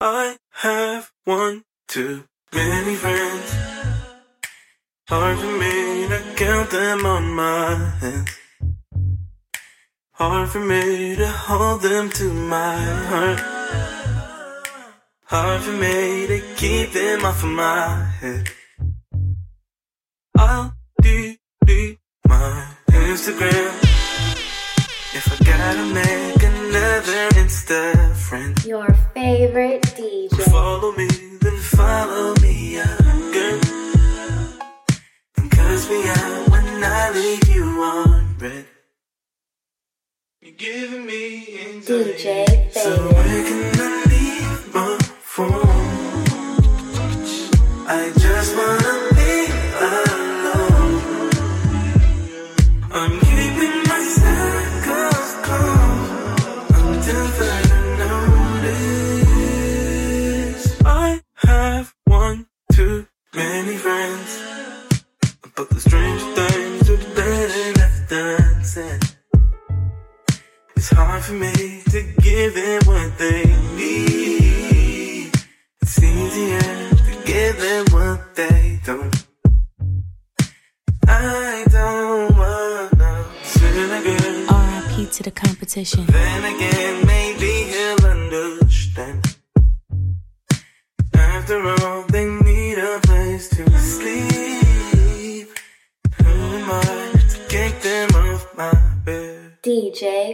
I have one too many friends. Hard for me to count them on my hands. Hard for me to hold them to my heart. Hard for me to keep them off of my head. I'll delete my Instagram if I gotta make friend. Your favorite DJ. Follow me, then follow me. And curse me out when I leave you on red. You're giving me anxiety. DJ So where can I leave my phone?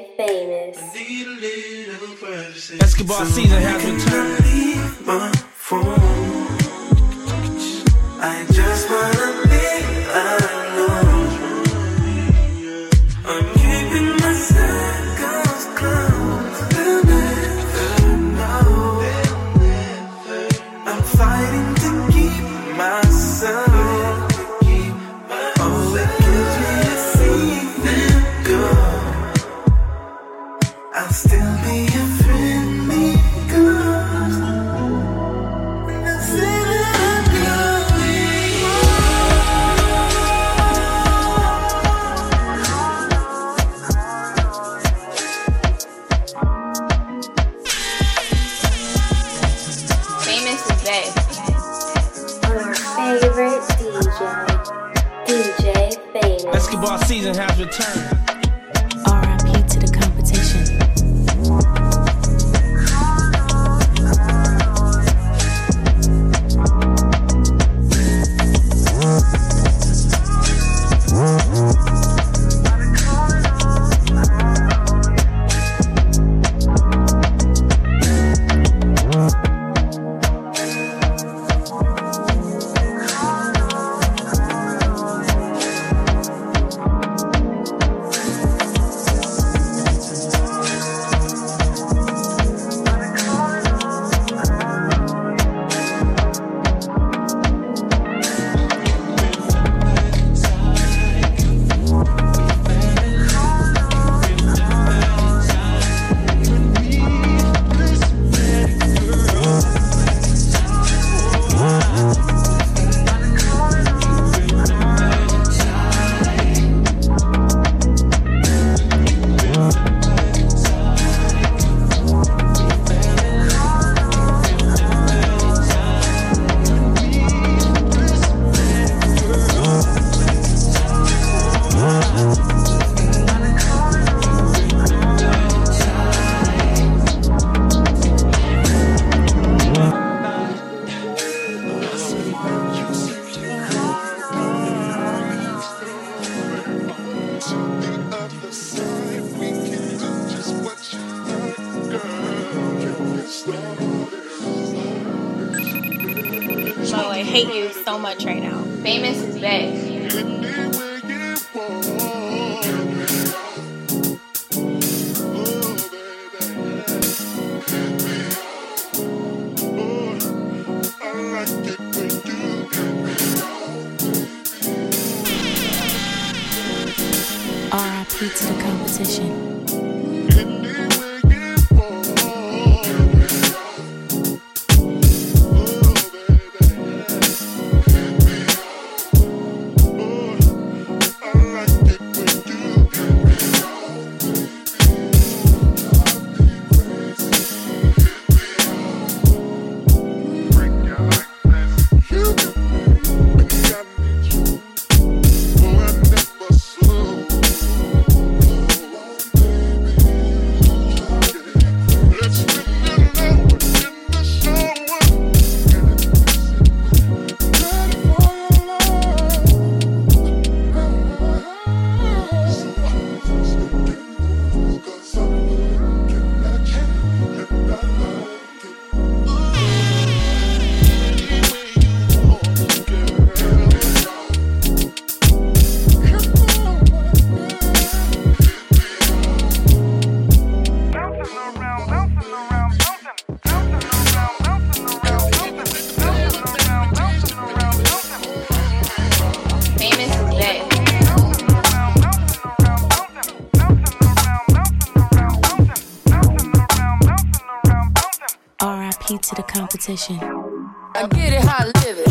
DJ Famous. Need a. Escobar season has returned. Famous is bae. Your favorite DJ. DJ Famous. Escobar season has returned. Hate you so much right now. Famous is bae. to the competition. I get it how I live it.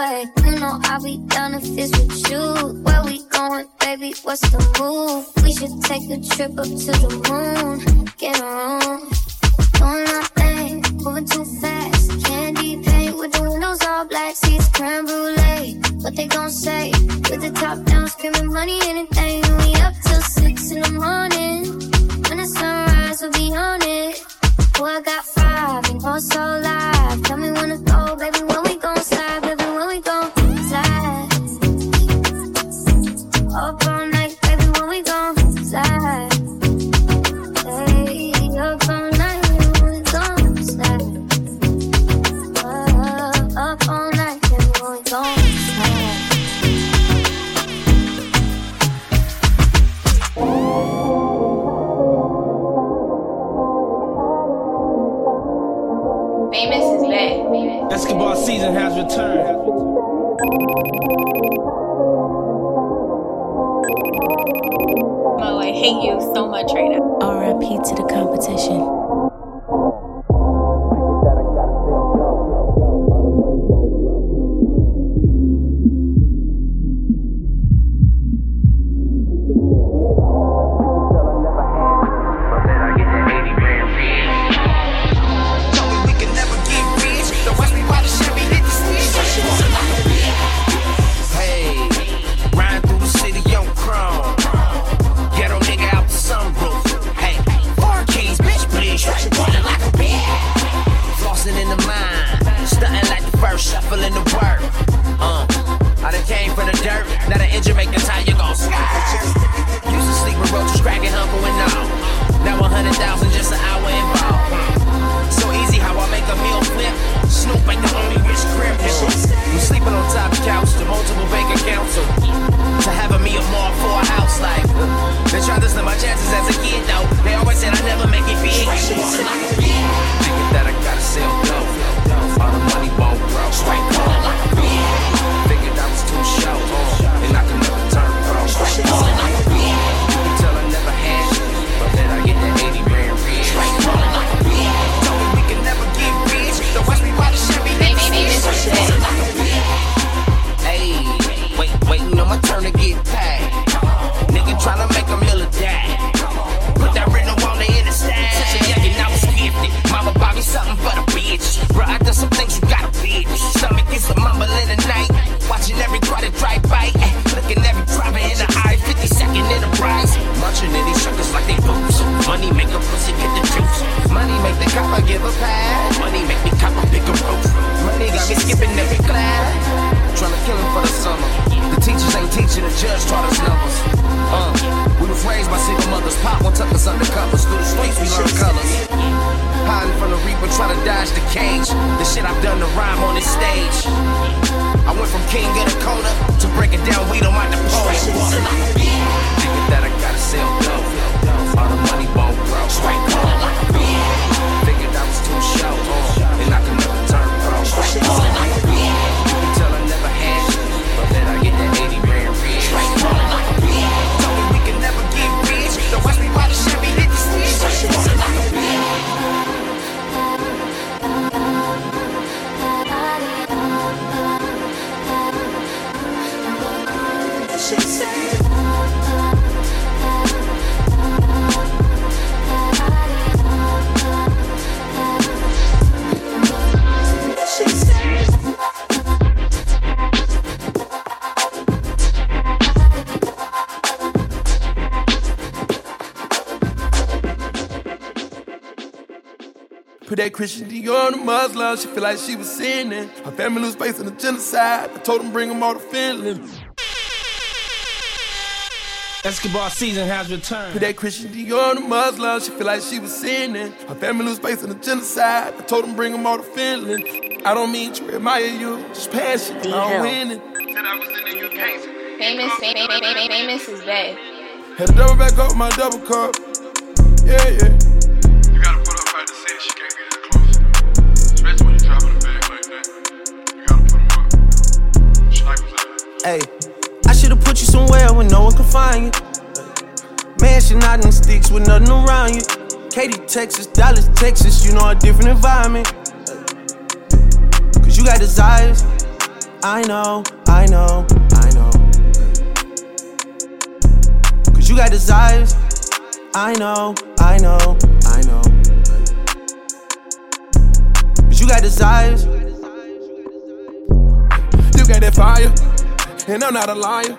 way. You know I'll be down if it's with you. Where we going, baby? What's the move? We should take a trip up to the moon. Get on. Doing my thing, moving too fast. Candy paint with the windows all black, seats creme brulee. What they gon' say? With the top down, screaming money, anything. We up till six in the morning. When the sunrise, we'll be on it. Oh, I got five and one so live. Tell me when to go, baby. Famous is back. Escobar season has returned. Mo, I hate you so much right now. RIP to the competition. Christian Dior on the Muslim. She feel like she was sinning. Her family was facing a genocide. I told them bring them all the feelings. Escobar season has returned. Put that Christian Dior on the Muslim. She feel like she was sinning. Her family was facing a genocide. I told them bring them all the feelings. I don't mean to admire you, just passion. I'm winning. Said I was in the UK. Famous, famous, famous, famous is dead. Had to double back up my double cup. Yeah, yeah. You gotta put up at the Hey, I should've put you somewhere where no one can find you. Mansion out in sticks with nothing around you. Katy, Texas, Dallas, Texas, you know a different environment. Cause you got desires. I know, I know, I know. Cause you got desires. I know, I know, I know. Cause you got desires. You got that fire, and I'm not a liar.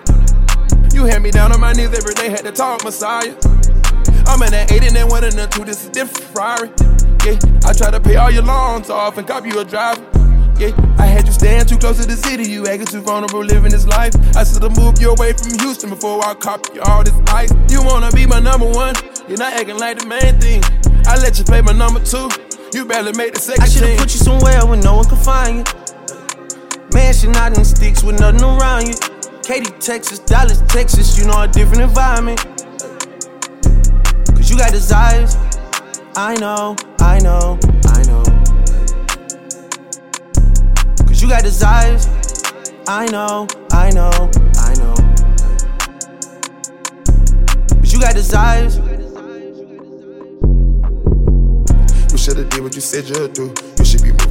You had me down on my knees every day, had to talk Messiah. I'm in that 8 and then one and the 2, this is different Ferrari. Yeah, I try to pay all your loans off and cop you a driver. Yeah, I had you staying too close to the city, you acting too vulnerable living this life. I should've moved you away from Houston before I cop you all this ice. You wanna be my number one, you're not acting like the main thing. I let you play my number two, you barely made the second I should've team. put you somewhere where no one can find you. Mansion out in sticks with nothing around you. Katy, Texas, Dallas, Texas, you know a different environment. Cause you got desires. I know, I know, I know. Cause you got desires. I know, I know, I know. Cause you got desires. You should've did what you said you'd do.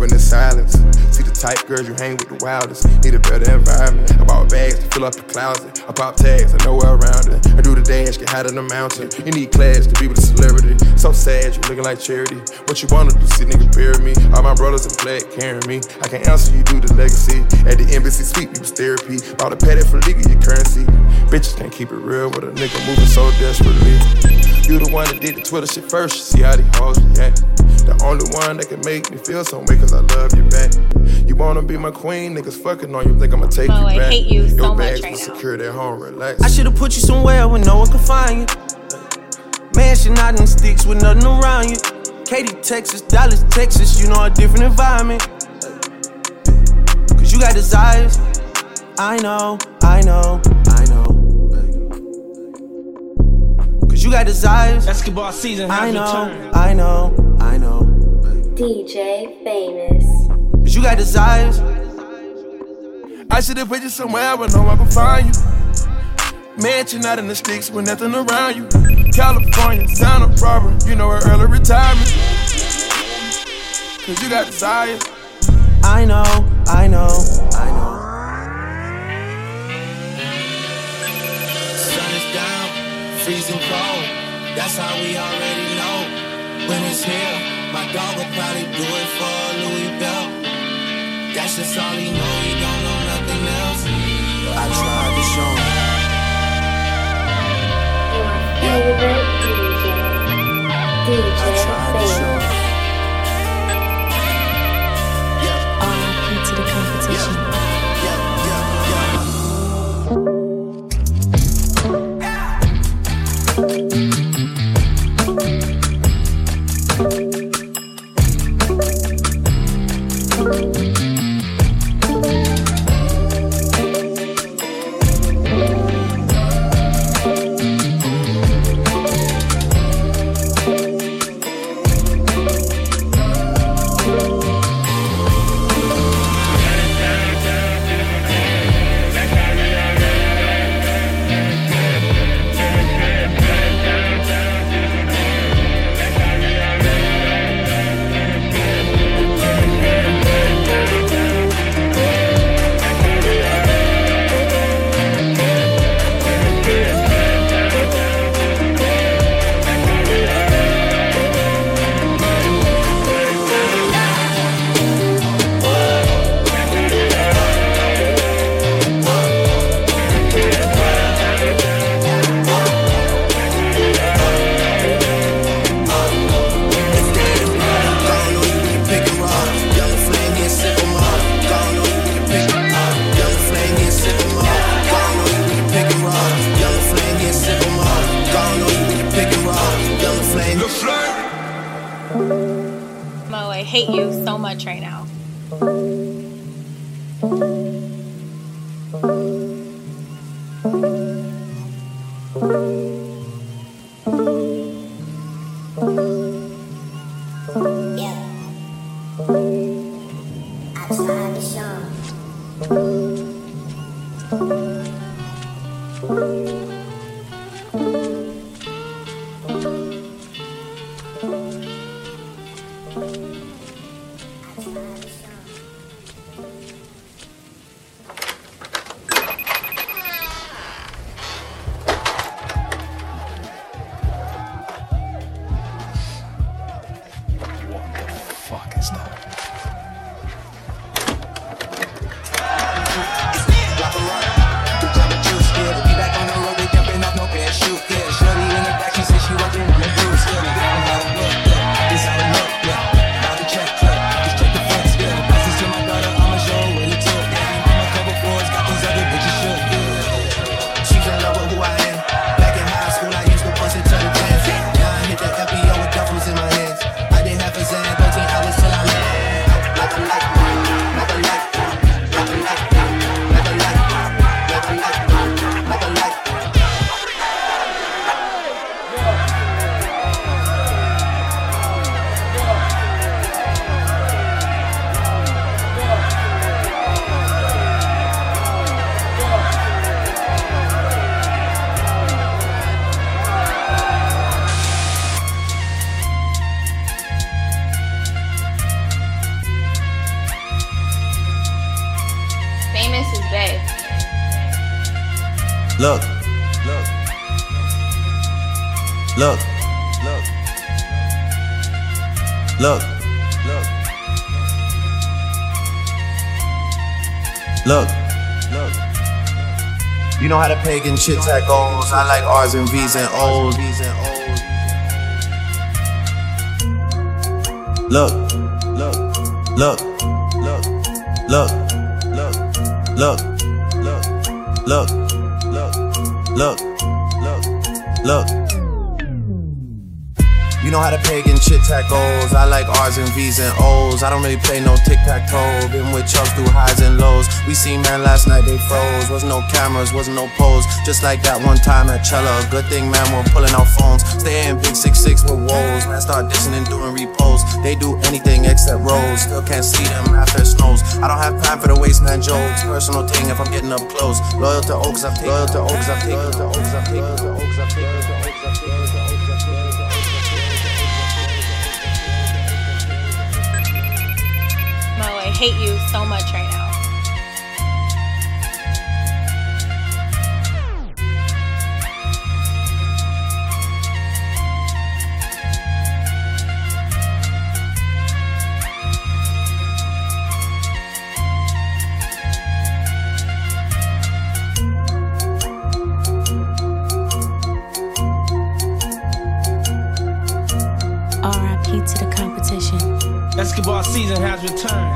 In silence. See the type girls you hang with the wildest. Need a better environment. I bought bags to fill up the closet. I pop tags, I know where around it. I do the dash, get high in the mountain. You need class to be with a celebrity. So sad, you looking like charity. What you wanna do, see nigga bury me. All my brothers in black carrying me. I can answer you, do the legacy. At the embassy suite, we was therapy. Bought a paddock for legal, your currency. Bitches can't keep it real with a nigga moving so desperately. You the one that did the Twitter shit first, see how these hoes react. The only one that can make me feel some way, cause I love you back. You wanna be my queen, niggas fucking on you, think I'ma take Mo, you I back. hate you Your so much bags right was now. secured at home, relax. I should've put you somewhere where no one can find you. Mansion out in sticks with nothing around you. Katy, Texas, Dallas, Texas, you know a different environment. Cause you got desires. I know, I know, got desires. Escobar season has I know. I know, I know. DJ Famous. Cause you got desires. I should've put you somewhere where no one could find you. Mansion out in the sticks with nothing around you. California, Santa Barbara, you know her early retirement. Cause you got desires. I know, I know, I know. Sun is down, freezing cold. That's how we already know. When it's here, my dog will probably do it for a Louis Bell. That's just all he know, he don't know nothing else. I tried to show him. Your favorite hate you so much right now. next. Know how the pagan shit that goes. I like R's and V's and O's. Look. Look. Look. Look. Look. Look. Look. Look. Look. Look. Look. Look. Know how the pagan chit chat goes. I like R's and V's and O's. I don't really play no tic tac toe. Been with Chubbs through highs and lows. We seen man last night, they froze. Wasn't no cameras, wasn't no pose. Just like that one time at Cella. Good thing, man, we're pulling out phones. Stay in big six six with woes. Man, start dissing and doing repos. They do anything except rolls. Still can't see them after snows. I don't have time for the waste man jokes. Personal thing if I'm getting up close. Loyal to Oaks, I've. Loyal to Oaks, I've taken. Loyal to Oaks, I've taken. Loyal to Oaks, I've taken. Loyal to Oaks, I've taken. I hate you so much right now. Escobar season has returned.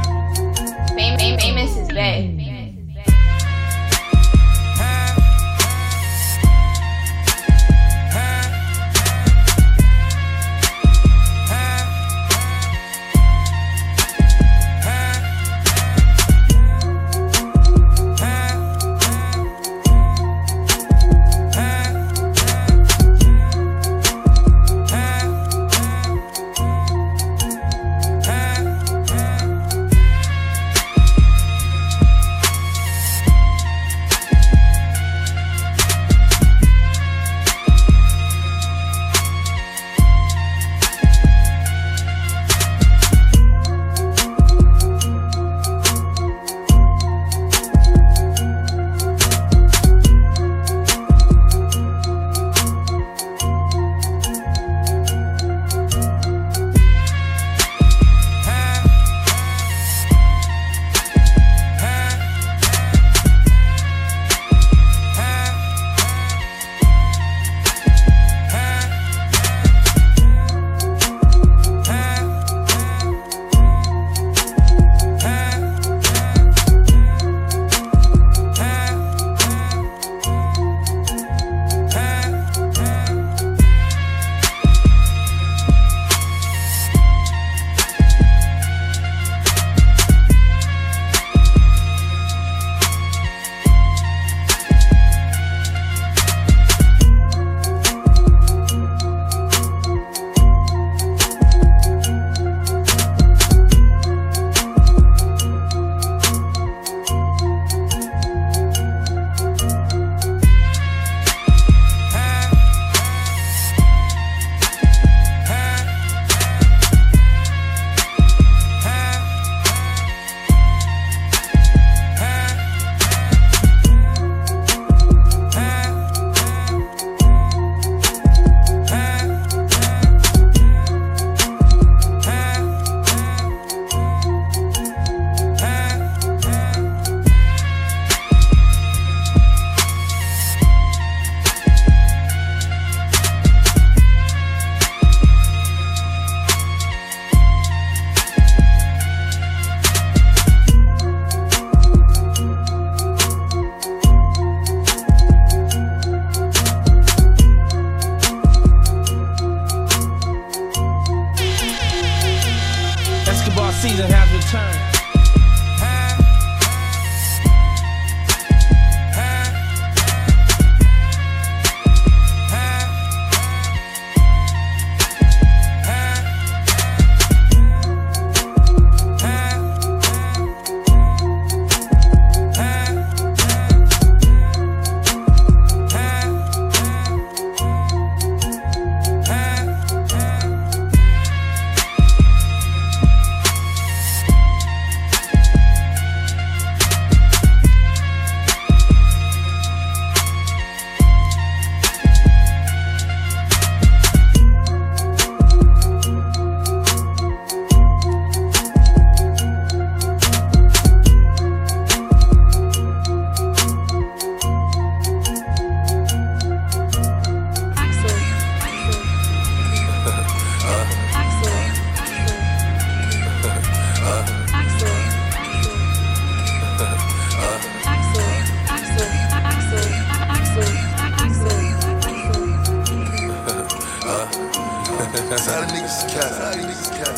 Cat.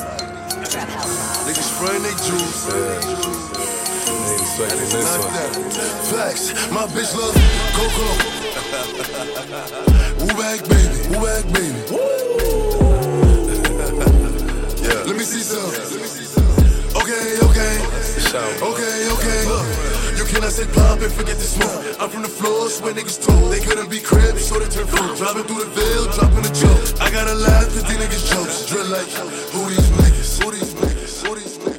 How the niggas spraying they juice. And it's not that. Facts. My bitch love Coco. Woo back baby. Woo back baby. yeah. Let me see some. Okay, okay. Okay, okay. Look, you cannot say pop and forget the smoke. I'm from the floors where niggas told they couldn't be cribs, so they turn fruit. Driving through the veil, dropping a joke. I gotta laugh cause these niggas jokes. Drill like, who these niggas? Who these niggas? Who these niggas?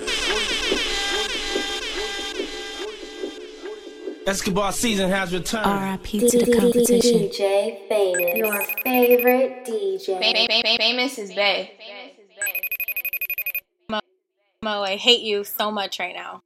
Escobar season has returned. R.I.P. to the competition. DJ Famous. Your favorite DJ. Fam- fam- fam- Famous is bae. Mo, I hate you so much right now.